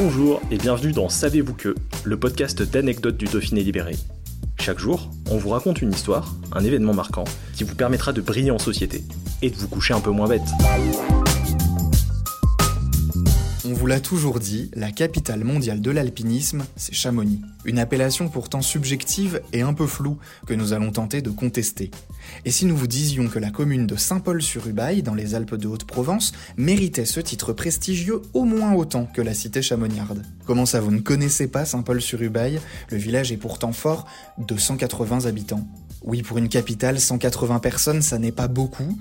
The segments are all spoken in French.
Bonjour et bienvenue dans Savez-vous que, le podcast d'anecdotes du Dauphiné libéré. Chaque jour, on vous raconte une histoire, un événement marquant, qui vous permettra de briller en société et de vous coucher un peu moins bête. On vous l'a toujours dit, la capitale mondiale de l'alpinisme, c'est Chamonix. Une appellation pourtant subjective et un peu floue que nous allons tenter de contester. Et si nous vous disions que la commune de Saint-Paul-sur-Ubaye, dans les Alpes de Haute-Provence, méritait ce titre prestigieux au moins autant que la cité chamoniarde? Comment ça, vous ne connaissez pas Saint-Paul-sur-Ubaye Le village est pourtant fort de 180 habitants. Oui, pour une capitale, 180 personnes, ça n'est pas beaucoup,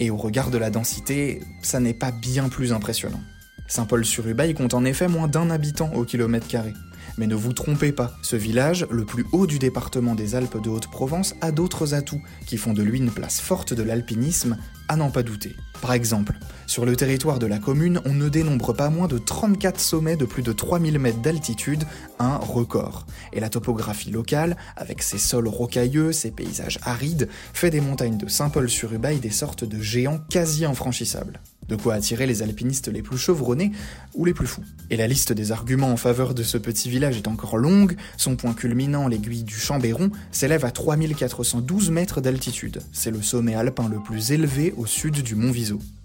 et au regard de la densité, ça n'est pas bien plus impressionnant. Saint-Paul-sur-Ubaye compte en effet moins d'un habitant au kilomètre carré. Mais ne vous trompez pas, ce village, le plus haut du département des Alpes de Haute-Provence, a d'autres atouts qui font de lui une place forte de l'alpinisme, à n'en pas douter. Par exemple, sur le territoire de la commune, on ne dénombre pas moins de 34 sommets de plus de 3000 mètres d'altitude, un record. Et la topographie locale, avec ses sols rocailleux, ses paysages arides, fait des montagnes de Saint-Paul-sur-Ubaye des sortes de géants quasi infranchissables. De quoi attirer les alpinistes les plus chevronnés ou les plus fous. Et la liste des arguments en faveur de ce petit village est encore longue, son point culminant, l'aiguille du Chambéron, s'élève à 3412 mètres d'altitude. C'est le sommet alpin le plus élevé au sud du mont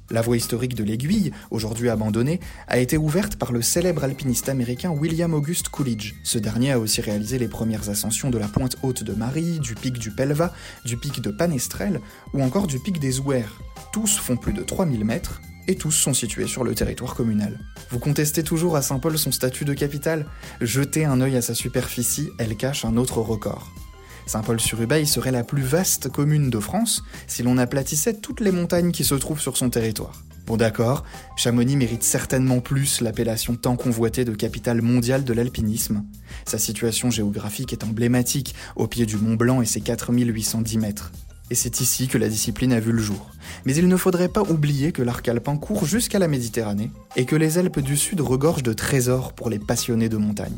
La voie historique de l'aiguille, aujourd'hui abandonnée, a été ouverte par le célèbre alpiniste américain William August Coolidge. Ce dernier a aussi réalisé les premières ascensions de la pointe haute de Marie, du pic du Pelva, du pic de Panestrel ou encore du pic des Ouers. Tous font plus de 3000 mètres et tous sont situés sur le territoire communal. Vous contestez toujours à Saint-Paul son statut de capitale? Jetez un œil à sa superficie, elle cache un autre record. Saint-Paul-sur-Ubaye serait la plus vaste commune de France si l'on aplatissait toutes les montagnes qui se trouvent sur son territoire. Bon d'accord, Chamonix mérite certainement plus l'appellation tant convoitée de capitale mondiale de l'alpinisme. Sa situation géographique est emblématique, au pied du Mont Blanc et ses 4810 mètres. Et c'est ici que la discipline a vu le jour. Mais il ne faudrait pas oublier que l'arc alpin court jusqu'à la Méditerranée et que les Alpes du Sud regorgent de trésors pour les passionnés de montagne.